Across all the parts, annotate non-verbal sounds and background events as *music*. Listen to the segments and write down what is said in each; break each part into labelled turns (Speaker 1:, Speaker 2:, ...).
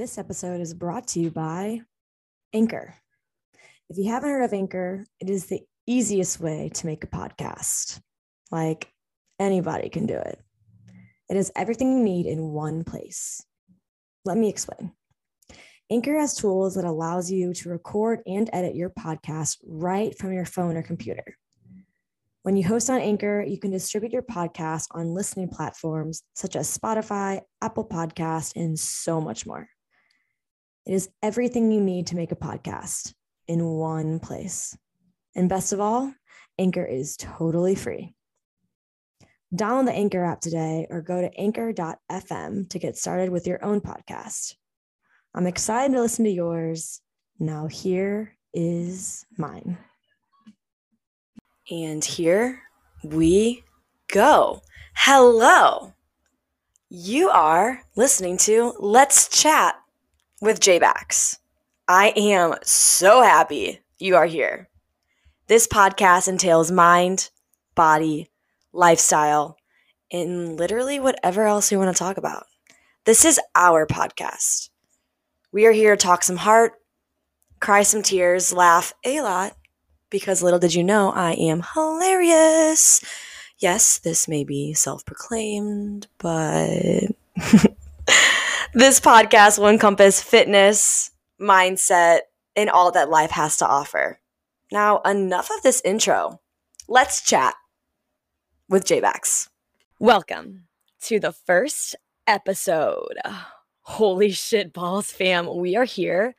Speaker 1: This episode is brought to you by Anchor. If you haven't heard of Anchor, it is the easiest way to make a podcast. Like anybody can do it. It is everything you need in one place. Let me explain. Anchor has tools that allows you to record and edit your podcast right from your phone or computer. When you host on Anchor, you can distribute your podcast on listening platforms such as Spotify, Apple Podcast, and so much more. It is everything you need to make a podcast in one place. And best of all, Anchor is totally free. Download the Anchor app today or go to anchor.fm to get started with your own podcast. I'm excited to listen to yours. Now, here is mine. And here we go. Hello. You are listening to Let's Chat with J-Bax. I am so happy you are here. This podcast entails mind, body, lifestyle, and literally whatever else we want to talk about. This is our podcast. We are here to talk some heart, cry some tears, laugh a lot, because little did you know I am hilarious. Yes, this may be self proclaimed, but *laughs* this podcast will encompass fitness, mindset, and all that life has to offer. Now, enough of this intro. Let's chat with J-Bax. Welcome to the first episode. Holy shit balls, fam. We are here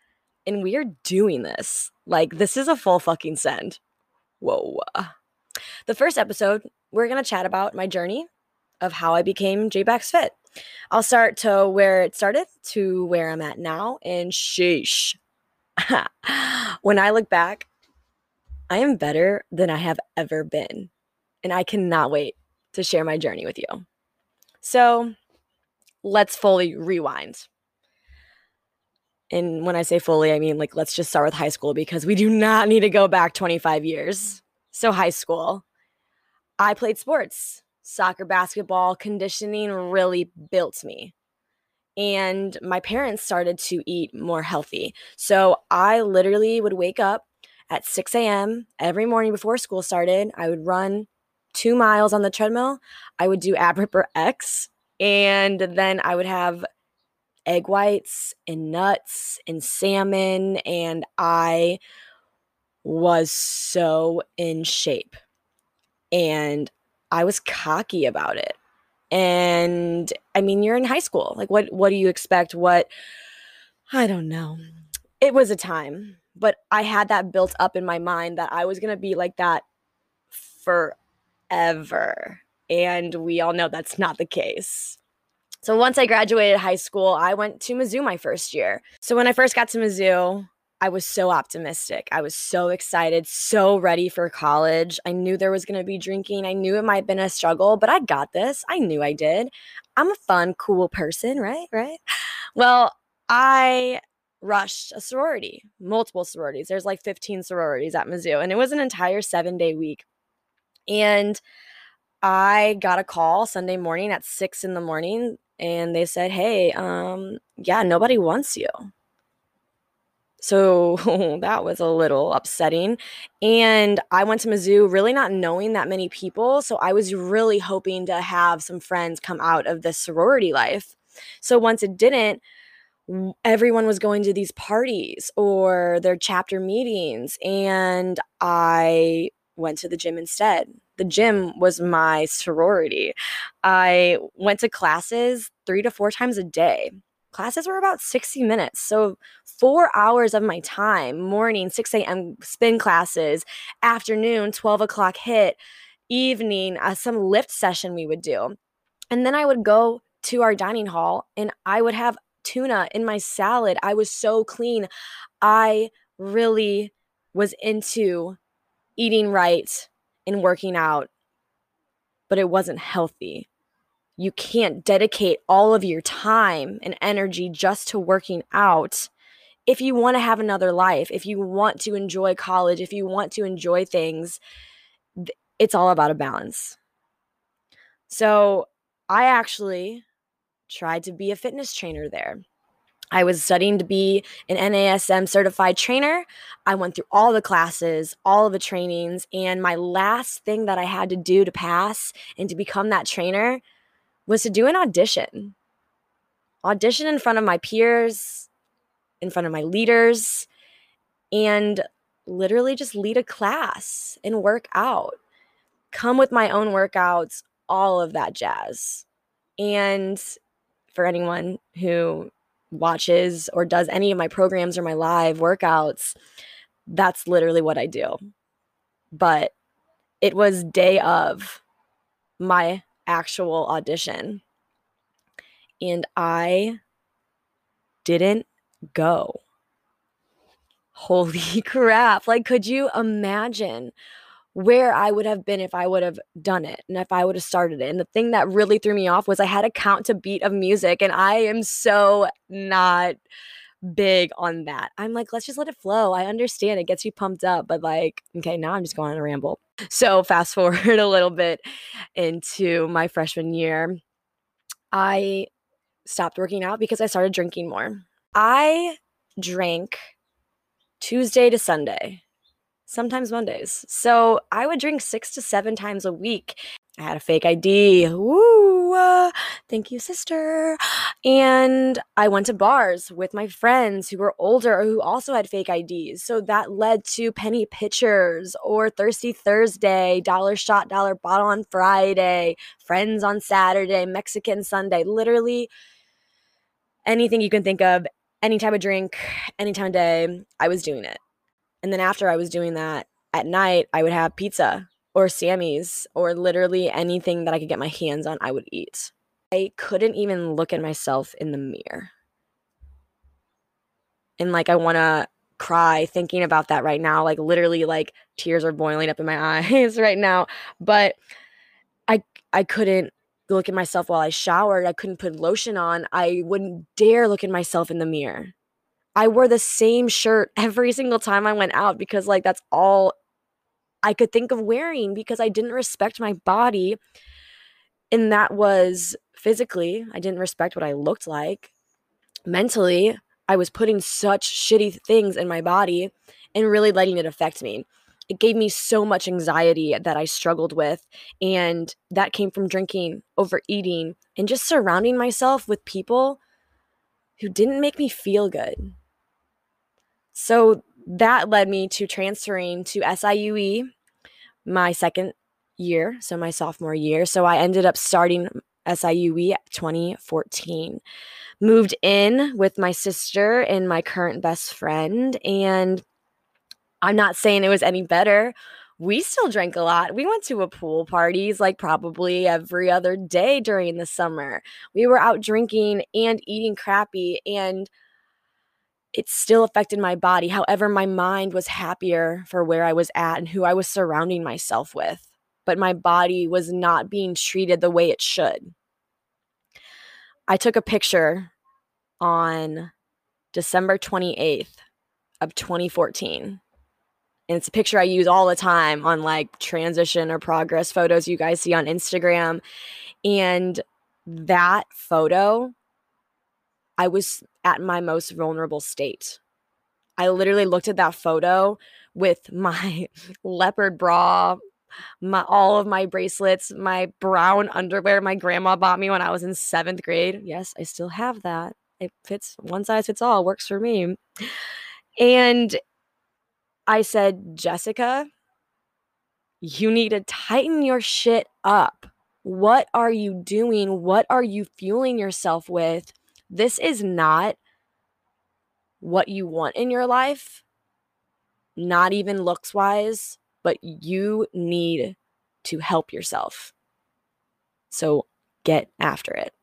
Speaker 1: and we are doing this. Like, this is a full fucking send. Whoa. The first episode, we're going to chat about my journey of how I became J-Bax Fit. I'll start to where it started to where I'm at now. And sheesh. *laughs* when I look back, I am better than I have ever been. And I cannot wait to share my journey with you. So let's fully rewind. And when I say fully, I mean like let's just start with high school because we do not need to go back 25 years. So, high school, I played sports, soccer, basketball, conditioning really built me. And my parents started to eat more healthy. So, I literally would wake up at 6 a.m. every morning before school started. I would run two miles on the treadmill. I would do ab ripper X, and then I would have egg whites and nuts and salmon. And I was so in shape. And I was cocky about it. And I mean, you're in high school. Like what what do you expect? What I don't know. It was a time, but I had that built up in my mind that I was going to be like that forever. And we all know that's not the case. So once I graduated high school, I went to Mizzou my first year. So when I first got to Mizzou, I was so optimistic. I was so excited, so ready for college. I knew there was going to be drinking. I knew it might have been a struggle, but I got this. I knew I did. I'm a fun, cool person, right? Right. *sighs* Well, I rushed a sorority, multiple sororities. There's like 15 sororities at Mizzou, and it was an entire seven day week. And I got a call Sunday morning at six in the morning and they said, Hey, um, yeah, nobody wants you. So *laughs* that was a little upsetting. And I went to Mizzou really not knowing that many people. So I was really hoping to have some friends come out of the sorority life. So once it didn't, everyone was going to these parties or their chapter meetings. And I went to the gym instead the gym was my sorority. I went to classes three to four times a day. Classes were about 60 minutes. So, four hours of my time morning, 6 a.m. spin classes, afternoon, 12 o'clock HIIT, evening, uh, some lift session we would do. And then I would go to our dining hall and I would have tuna in my salad. I was so clean. I really was into eating right, and working out, but it wasn't healthy. You can't dedicate all of your time and energy just to working out if you want to have another life, if you want to enjoy college, if you want to enjoy things. It's all about a balance. So, I actually tried to be a fitness trainer there. I was studying to be an NASM certified trainer. I went through all the classes, all of the trainings, and my last thing that I had to do to pass and to become that trainer was to do an audition. Audition in front of my peers, in front of my leaders, and literally just lead a class and work out. Come with my own workouts, all of that jazz. And for anyone who watches or does any of my programs or my live workouts, that's literally what I do. But it was day of my actual audition. And I didn't go. Holy *laughs* crap. Like, could you imagine where I would have been if I would have done it and if I would have started it. And the thing that really threw me off was I had a count to beat of music, and I am so not big on that. I'm like, let's just let it flow. I understand it gets you pumped up, but like, okay, now I'm just going on a ramble. So, fast *laughs* forward a little bit into my freshman year, I stopped working out because I started drinking more. I drank Tuesday to Sunday sometimes Mondays. So I would drink six to seven times a week. I had a fake ID. Woo! Uh, thank you, sister. And I went to bars with my friends who were older or who also had fake IDs. So that led to penny pitchers or Thirsty Thursday, dollar shot, dollar bottle on Friday, friends on Saturday, Mexican Sunday. Literally anything you can think of, any type of drink, any time of day, I was doing it. And then after I was doing that at night, I would have pizza or Sammy's or literally anything that I could get my hands on, I would eat. I couldn't even look at myself in the mirror. And like, I want to cry thinking about that right now. Like, literally, like tears are boiling up in my *laughs* eyes right now. But I, I couldn't look at myself while I showered. I couldn't put lotion on. I wouldn't dare look at myself in the mirror. I wore the same shirt *laughs* every single time I went out because, like, that's all I could think of wearing because I didn't respect my body. And that was physically, I didn't respect what I looked like. Mentally, I was putting such shitty things in my body and really letting it affect me. It gave me so much anxiety that I struggled with. And that came from drinking, overeating, and just surrounding myself with people who didn't make me feel good. So that led me to transferring to SIUE my second year, so my sophomore year. So I ended up starting SIUE 2014. Moved in with my sister and my current best friend. And I'm not saying it was any better. We still drank a lot. We went to a pool parties like probably every other day during the summer. We were out drinking and eating crappy. And it still affected my body. However, my mind was happier for where I was at and who I was surrounding myself with. But my body was not being treated the way it should. I took a picture on December 28th of 2014. And it's a picture I use all the time on like transition or progress photos you guys see on Instagram. And that photo I was at my most vulnerable state. I literally looked at that photo with my *laughs* leopard bra, my all of my bracelets, my brown underwear my grandma bought me when I was in 7th grade. Yes, I still have that. It fits one size fits all, works for me. And I said, "Jessica, you need to tighten your shit up. What are you doing? What are you fueling yourself with? This is not what you want in your life, not even looks wise, but you need to help yourself. So get after it.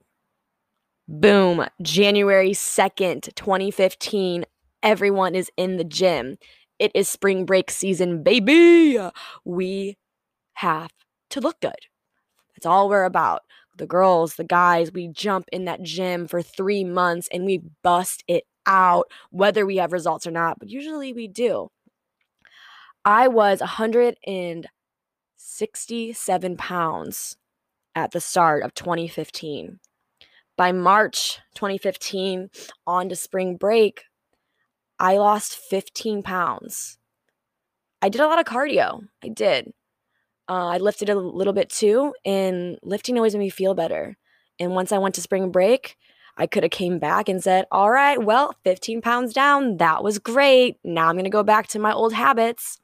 Speaker 1: Boom, January 2nd, 2015. Everyone is in the gym. It is spring break season, baby. We have to look good. That's all we're about the girls, the guys, we jump in that gym for three months and we bust it out, whether we have results or not, but usually we do. I was 167 pounds at the start of 2015. By March 2015, on to spring break, I lost 15 pounds. I did a lot of cardio. I did. Uh, I lifted a little bit too, and lifting always made me feel better. And once I went to spring break, I could have came back and said, "All right, well, 15 pounds down. That was great. Now I'm going to go back to my old habits."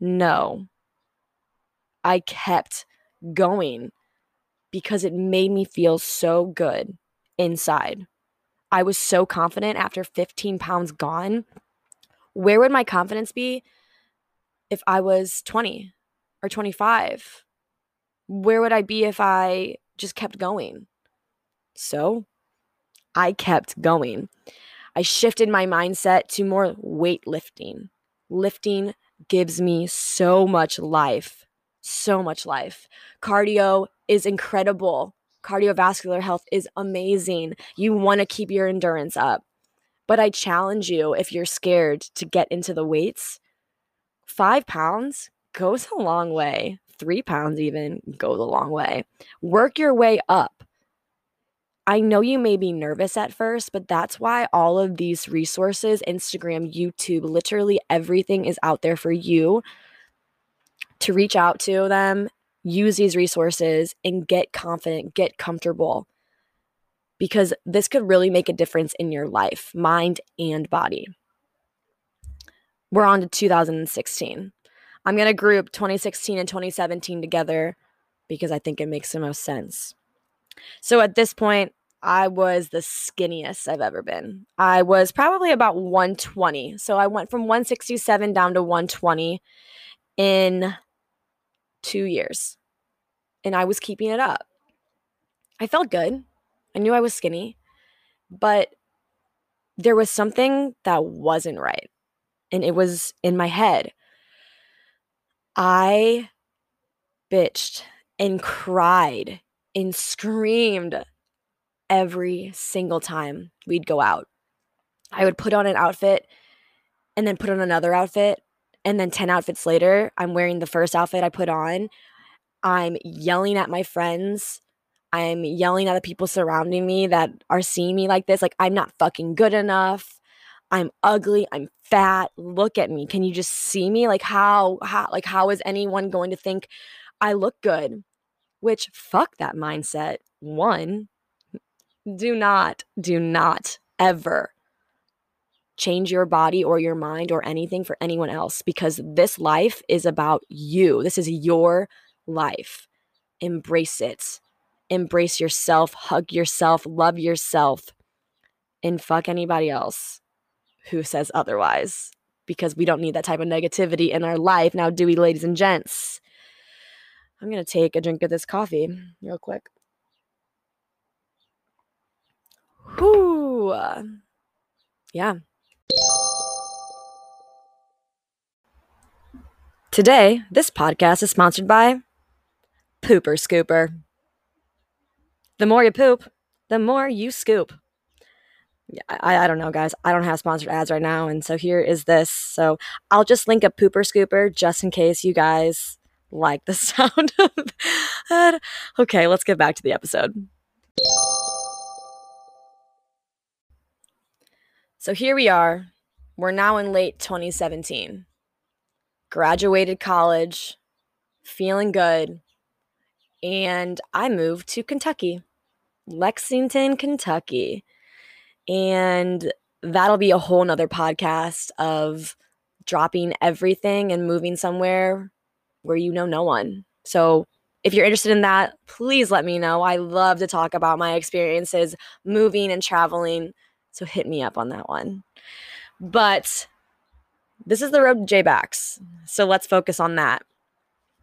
Speaker 1: No. I kept going because it made me feel so good inside. I was so confident after 15 pounds gone. Where would my confidence be if I was 20 or 25? Where would I be if I just kept going? So I kept going. I shifted my mindset to more weightlifting. Lifting gives me so much life, so much life. Cardio is incredible. Cardiovascular health is amazing. You want to keep your endurance up. But I challenge you if you're scared to get into the weights, five pounds goes a long way. Three pounds even goes a long way. Work your way up. I know you may be nervous at first, but that's why all of these resources Instagram, YouTube, literally everything is out there for you to reach out to them, use these resources, and get confident, get comfortable. Because this could really make a difference in your life, mind and body. We're on to 2016. I'm going to group 2016 and 2017 together because I think it makes the most sense. So at this point, I was the skinniest I've ever been. I was probably about 120. So I went from 167 down to 120 in two years. And I was keeping it up. I felt good. I knew I was skinny, but there was something that wasn't right. And it was in my head. I bitched and cried and screamed every single time we'd go out. I would put on an outfit and then put on another outfit. And then 10 outfits later, I'm wearing the first outfit I put on. I'm yelling at my friends. I'm yelling at the people surrounding me that are seeing me like this. Like, I'm not fucking good enough. I'm ugly. I'm fat. Look at me. Can you just see me? Like, how, how, like, how is anyone going to think I look good? Which, fuck that mindset. One, do not, do not ever change your body or your mind or anything for anyone else because this life is about you. This is your life. Embrace it. Embrace yourself, hug yourself, love yourself, and fuck anybody else who says otherwise because we don't need that type of negativity in our life. Now, do we, ladies and gents? I'm going to take a drink of this coffee real quick. Whoo. Yeah. Today, this podcast is sponsored by Pooper Scooper. The more you poop, the more you scoop. I, I don't know, guys. I don't have sponsored ads right now. And so here is this. So I'll just link a Pooper Scooper just in case you guys like the *laughs* sound of that. Okay, let's get back to the episode. So here we are. We're now in late 2017. Graduated college, feeling good, and I moved to Kentucky, Lexington, Kentucky. And that'll be a whole nother podcast of dropping everything and moving somewhere where you know no one. So if you're interested in that, please let me know. I love to talk about my experiences moving and traveling so hit me up on that one. But this is the road to J So let's focus on that.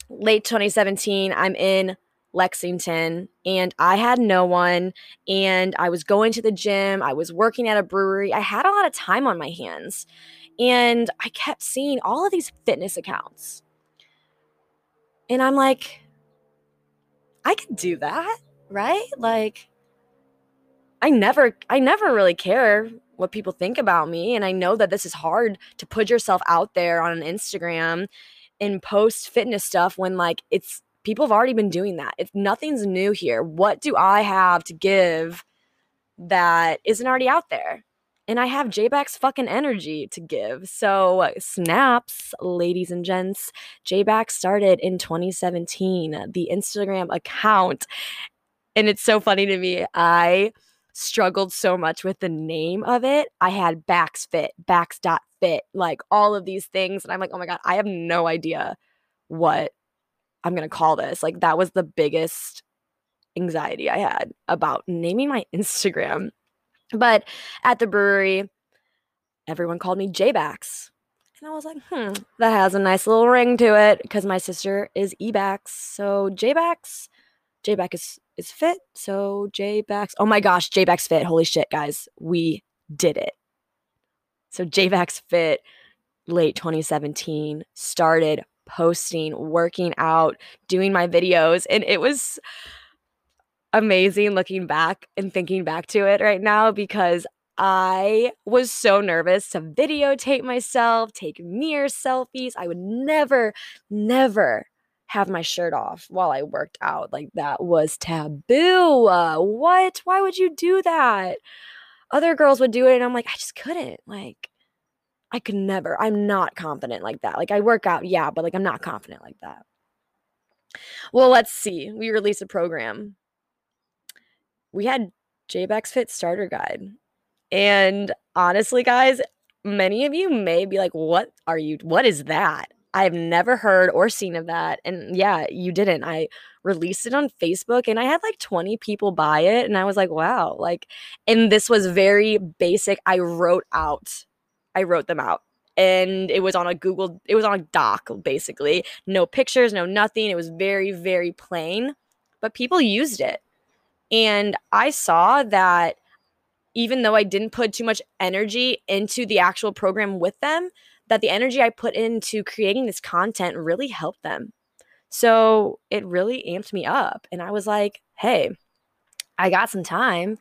Speaker 1: Late 2017, I'm in Lexington and I had no one and I was going to the gym, I was working at a brewery. I had a lot of time on my hands. And I kept seeing all of these fitness accounts. And I'm like I could do that, right? Like I never I never really care what people think about me and I know that this is hard to put yourself out there on an Instagram and post fitness stuff when like it's people have already been doing that. If nothing's new here, what do I have to give that isn't already out there. And I have JBax fucking energy to give. So, snaps, ladies and gents. JBack started in 2017, the Instagram account. And it's so funny to me. I struggled so much with the name of it. I had Bax Fit, Bax.fit, like all of these things. And I'm like, oh my God, I have no idea what I'm going to call this. Like, that was the biggest anxiety I had about naming my Instagram. But at the brewery, everyone called me J-Bax. And I was like, hmm, that has a nice little ring to it because my sister is E-Bax. So J-Bax, J-Back is, is fit. So J-Bax, oh my gosh, J-Bax fit. Holy shit, guys, we did it. So J-Bax fit late 2017, started posting, working out, doing my videos. And it was amazing looking back and thinking back to it right now because I was so nervous to videotape myself, take mirror selfies. I would never, never have my shirt off while I worked out. Like that was taboo. Uh, what? Why would you do that? Other girls would do it, and I'm like, I just couldn't. Like, I could never. I'm not confident like that. Like, I work out, yeah, but like, I'm not confident like that. Well, let's see. We released a program we had JBax Fit Starter Guide. And honestly, guys, many of you may be like, what are you, what is that? I've never heard or seen of that. And yeah, you didn't. I released it on Facebook and I had like 20 people buy it. And I was like, wow. Like, and this was very basic. I wrote out, I wrote them out. And it was on a Google, it was on a doc basically. No pictures, no nothing. It was very, very plain, but people used it. And I saw that even though I didn't put too much energy into the actual program with them, that the energy I put into creating this content really helped them. So it really amped me up. And I was like, hey, I got some time.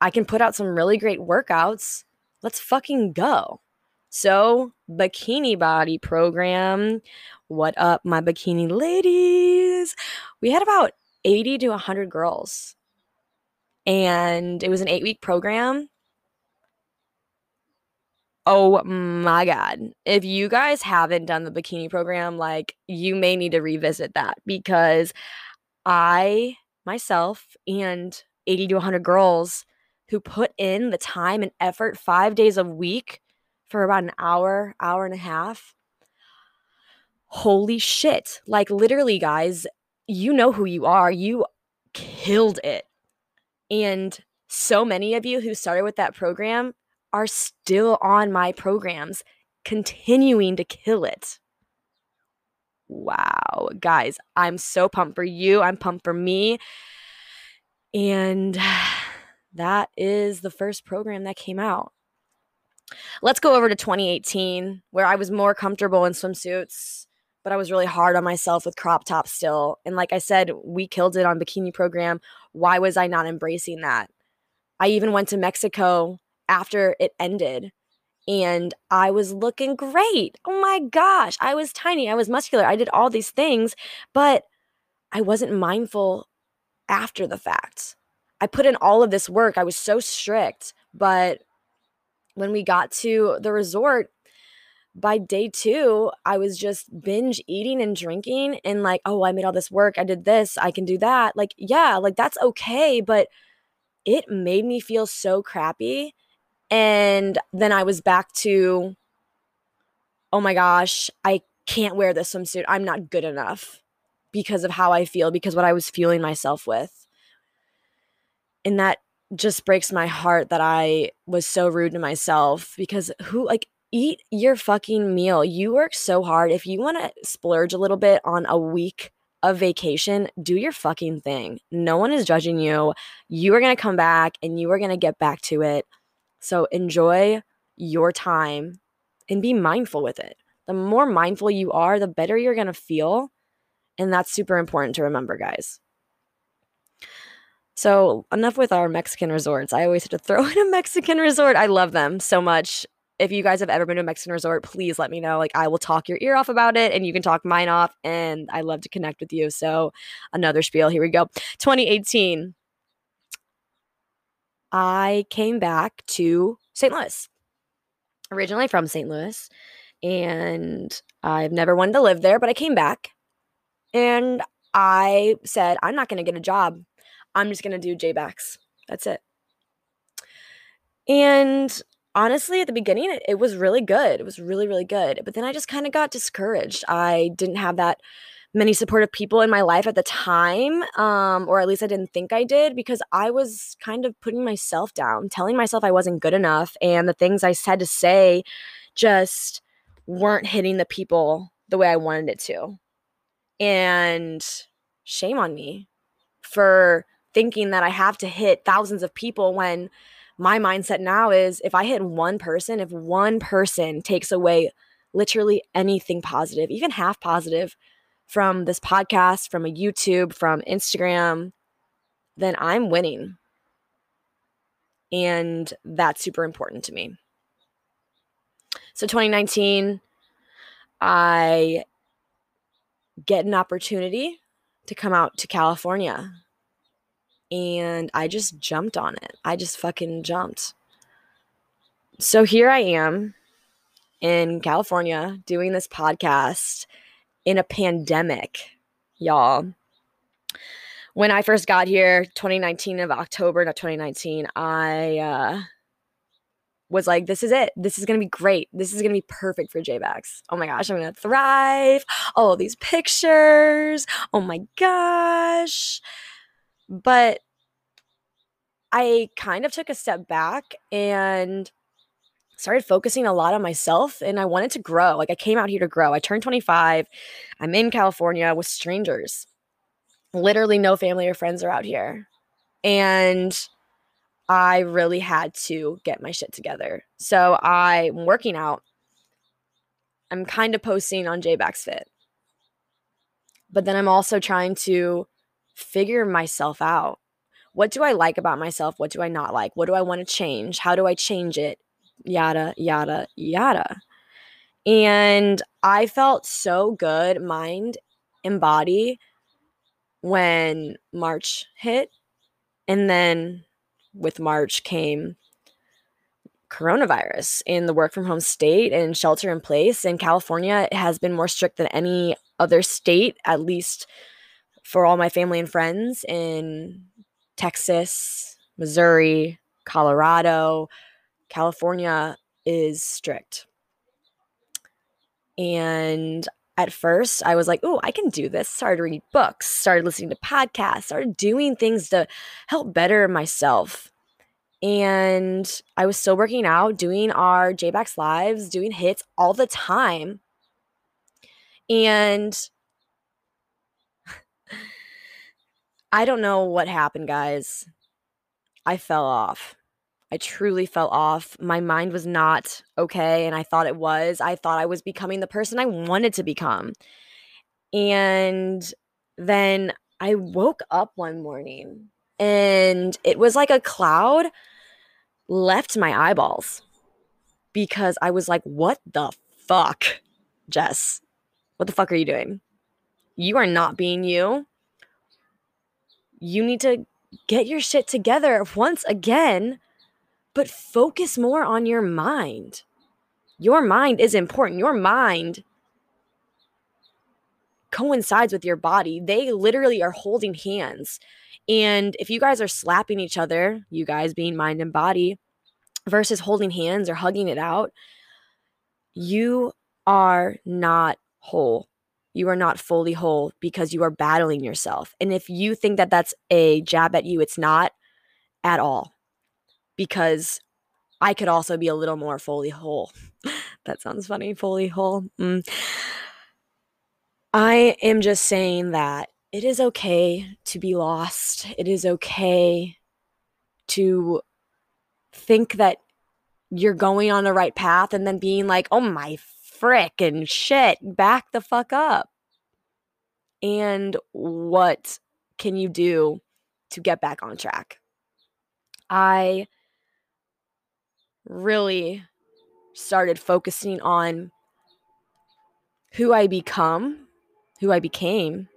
Speaker 1: I can put out some really great workouts. Let's fucking go. So, Bikini Body Program. What up, my bikini ladies? We had about 80 to 100 girls and it was an eight week program. Oh my God. If you guys haven't done the bikini program, like you may need to revisit that because I myself and 80 to 100 girls who put in the time and effort five days a week for about an hour, hour and a half. Holy shit. Like, literally, guys, you know who you are. You killed it. And so many of you who started with that program are still on my programs, continuing to kill it. Wow, guys, I'm so pumped for you. I'm pumped for me. And *sighs* that is the first program that came out. Let's go over to 2018, where I was more comfortable in swimsuits, but I was really hard on myself with crop tops still. And like I said, we killed it on bikini program why was I not embracing that? I even went to Mexico after it ended and I was looking great. Oh my gosh, I was tiny, I was muscular, I did all these things, but I wasn't mindful after the fact. I put in all of this work, I was so strict, but when we got to the resort, by day two, I was just binge eating and drinking and like, oh, I made all this work. I did this. I can do that. Like, yeah, like that's okay. But it made me feel so crappy. And then I was back to, oh my gosh, I can't wear this swimsuit. I'm not good enough because of how I feel, because what I was fueling myself with. And that just breaks my heart that I was so rude to myself because who, like, eat your fucking meal. You work so hard. If you want to splurge a little bit on a week of vacation, do your fucking thing. No one is judging you. You are going to come back and you are going to get back to it. So enjoy your time and be mindful with it. The more mindful you are, the better you're going to feel. And that's super important to remember, guys. So, enough with our Mexican resorts. I always have to throw *laughs* in a Mexican resort. I love them so much if you guys have ever been to a Mexican resort, please let me know. Like, I will talk your ear off about it and you can talk mine off. And I love to connect with you. So, another spiel. Here we go. 2018. I came back to St. Louis. Originally from St. Louis, and I've never wanted to live there, but I came back and I said, I'm not going to get a job. I'm just going to do JBax. That's it. And honestly, at the beginning, it, it, was really good. It was really, really good. But then I just kind of got discouraged. I didn't have that many supportive people in my life at the time, um, or at least I didn't think I did, because I was kind of putting myself down, telling myself I wasn't good enough, and the things I said to say just weren't hitting the people the way I wanted it to. And shame on me for thinking that I have to hit thousands of people when my mindset now is if I hit one person, if one person takes away literally anything positive, even half positive from this podcast, from a YouTube, from Instagram, then I'm winning. And that's super important to me. So 2019, I get an opportunity to come out to California and I just jumped on it. I just fucking jumped. So here I am in California doing this podcast in a pandemic, y'all. When I first got here, 2019 of October, not 2019, I uh, was like, this is it. This is going to be great. This is going to be perfect for JBax. Oh my gosh, I'm going to thrive. Oh, these pictures. Oh my gosh. But I kind of took a step back and started focusing a lot on myself and I wanted to grow. Like I came out here to grow. I turned 25. I'm in California with strangers. Literally no family or friends are out here. And I really had to get my shit together. So I'm working out. I'm kind of posting on JBax Fit. But then I'm also trying to figure myself out. What do I like about myself? What do I not like? What do I want to change? How do I change it? Yada, yada, yada. And I felt so good, mind and body, when March hit. And then with March came coronavirus in the work from home state and shelter in place. And California has been more strict than any other state, at least for all my family and friends in Texas, Missouri, Colorado. California is strict. And at first I was like, oh, I can do this. Started reading books, started listening to podcasts, started doing things to help better myself. And I was still working out, doing our JBax lives, doing HIITs all the time. And I don't know what happened, guys. I fell off. I truly fell off. My mind was not okay, and I thought it was. I thought I was becoming the person I wanted to become. And then I woke up one morning and it was like a cloud left my eyeballs because I was like, what the fuck, Jess? What the fuck are you doing? You are not being you. You need to get your shit together once again but focus more on your mind. Your mind is important. Your mind coincides with your body. They literally are holding hands. And if you guys are slapping each other, you guys being mind and body, versus holding hands or hugging it out, you are not whole. You are not fully whole because you are battling yourself. And if you think that that's a jab at you, it's not at all because I could also be a little more fully whole. *laughs* that sounds funny, fully whole. Mm. I am just saying that it is okay to be lost. It is okay to think that you're going on the right path and then being like, oh my frick and shit, back the fuck up. And what can you do to get back on track? I really started focusing on who I become, who I became,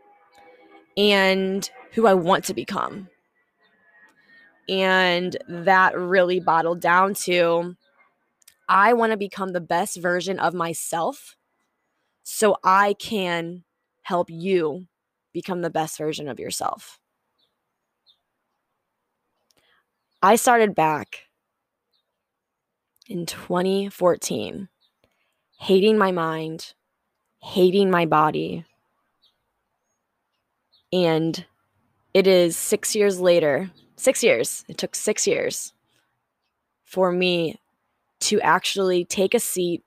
Speaker 1: and who I want to become. And that really bottled down to I want to become the best version of myself so I can help you become the best version of yourself. I started back in 2014 hating my mind, hating my body. And it is six years later, six years, it took six years for me to actually take a seat,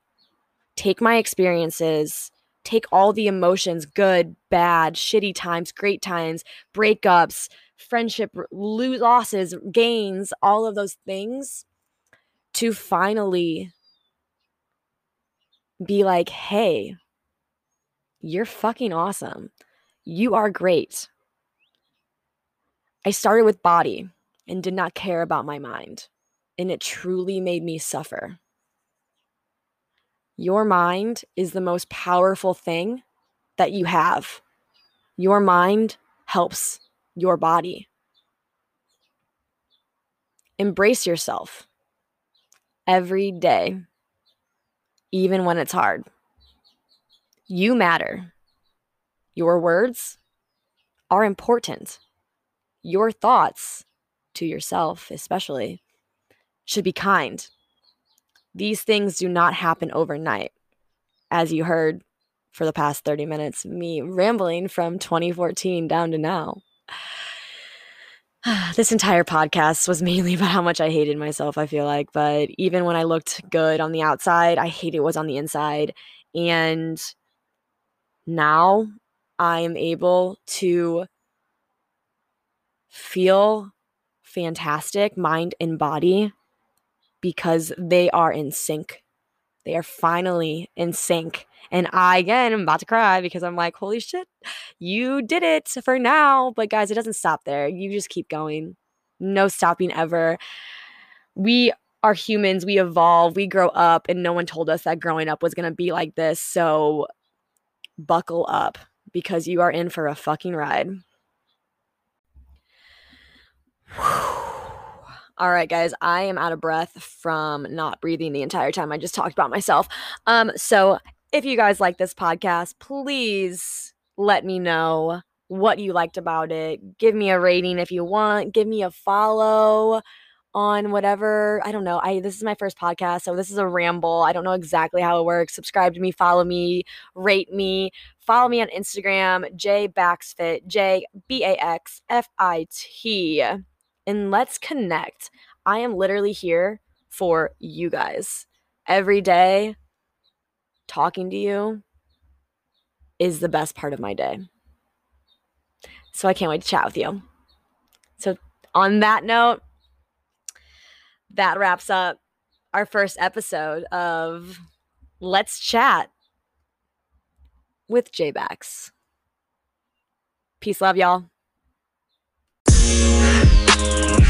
Speaker 1: take my experiences, take all the emotions good, bad, shitty times, great times, breakups, friendship, lose losses, gains, all of those things to finally be like, hey, you're fucking awesome. You are great. I started with body and did not care about my mind, and it truly made me suffer. Your mind is the most powerful thing that you have. Your mind helps your body. Embrace yourself every day, even when it's hard. You matter. Your words are important. Your thoughts, to yourself especially, should be kind. These things do not happen overnight. As you heard for the past 30 minutes, me rambling from 2014 down to now. *sighs* this entire podcast was mainly *laughs* about how much I hated myself, I feel like. But even when I looked good on the outside, I hated was on the inside. And now I am able to feel fantastic, mind and body, because they are in sync. They are finally in sync. And I, again, am about to cry because I'm like, holy shit, you did it for now. But guys, it doesn't stop there. You just keep going. No stopping ever. We are humans. We evolve. We grow up. And no one told us that growing up was going to be like this. So buckle up because you are in for a fucking ride. *sighs* All right, guys, I am out of breath from not breathing the entire time I just talked about myself. Um, so if you guys like this podcast, please let me know what you liked about it. Give me a rating if you want. Give me a follow on whatever i don't know i this is my first podcast so this is a ramble i don't know exactly how it works subscribe to me follow me rate me follow me on instagram j baxfit j b-a-x-f-i-t and let's connect i am literally here for you guys every day talking to you is the best part of my day. So I can't wait to chat with you. So, on that note, that wraps up our first episode of Let's Chat with J-Bax. Peace, love, y'all. Bye.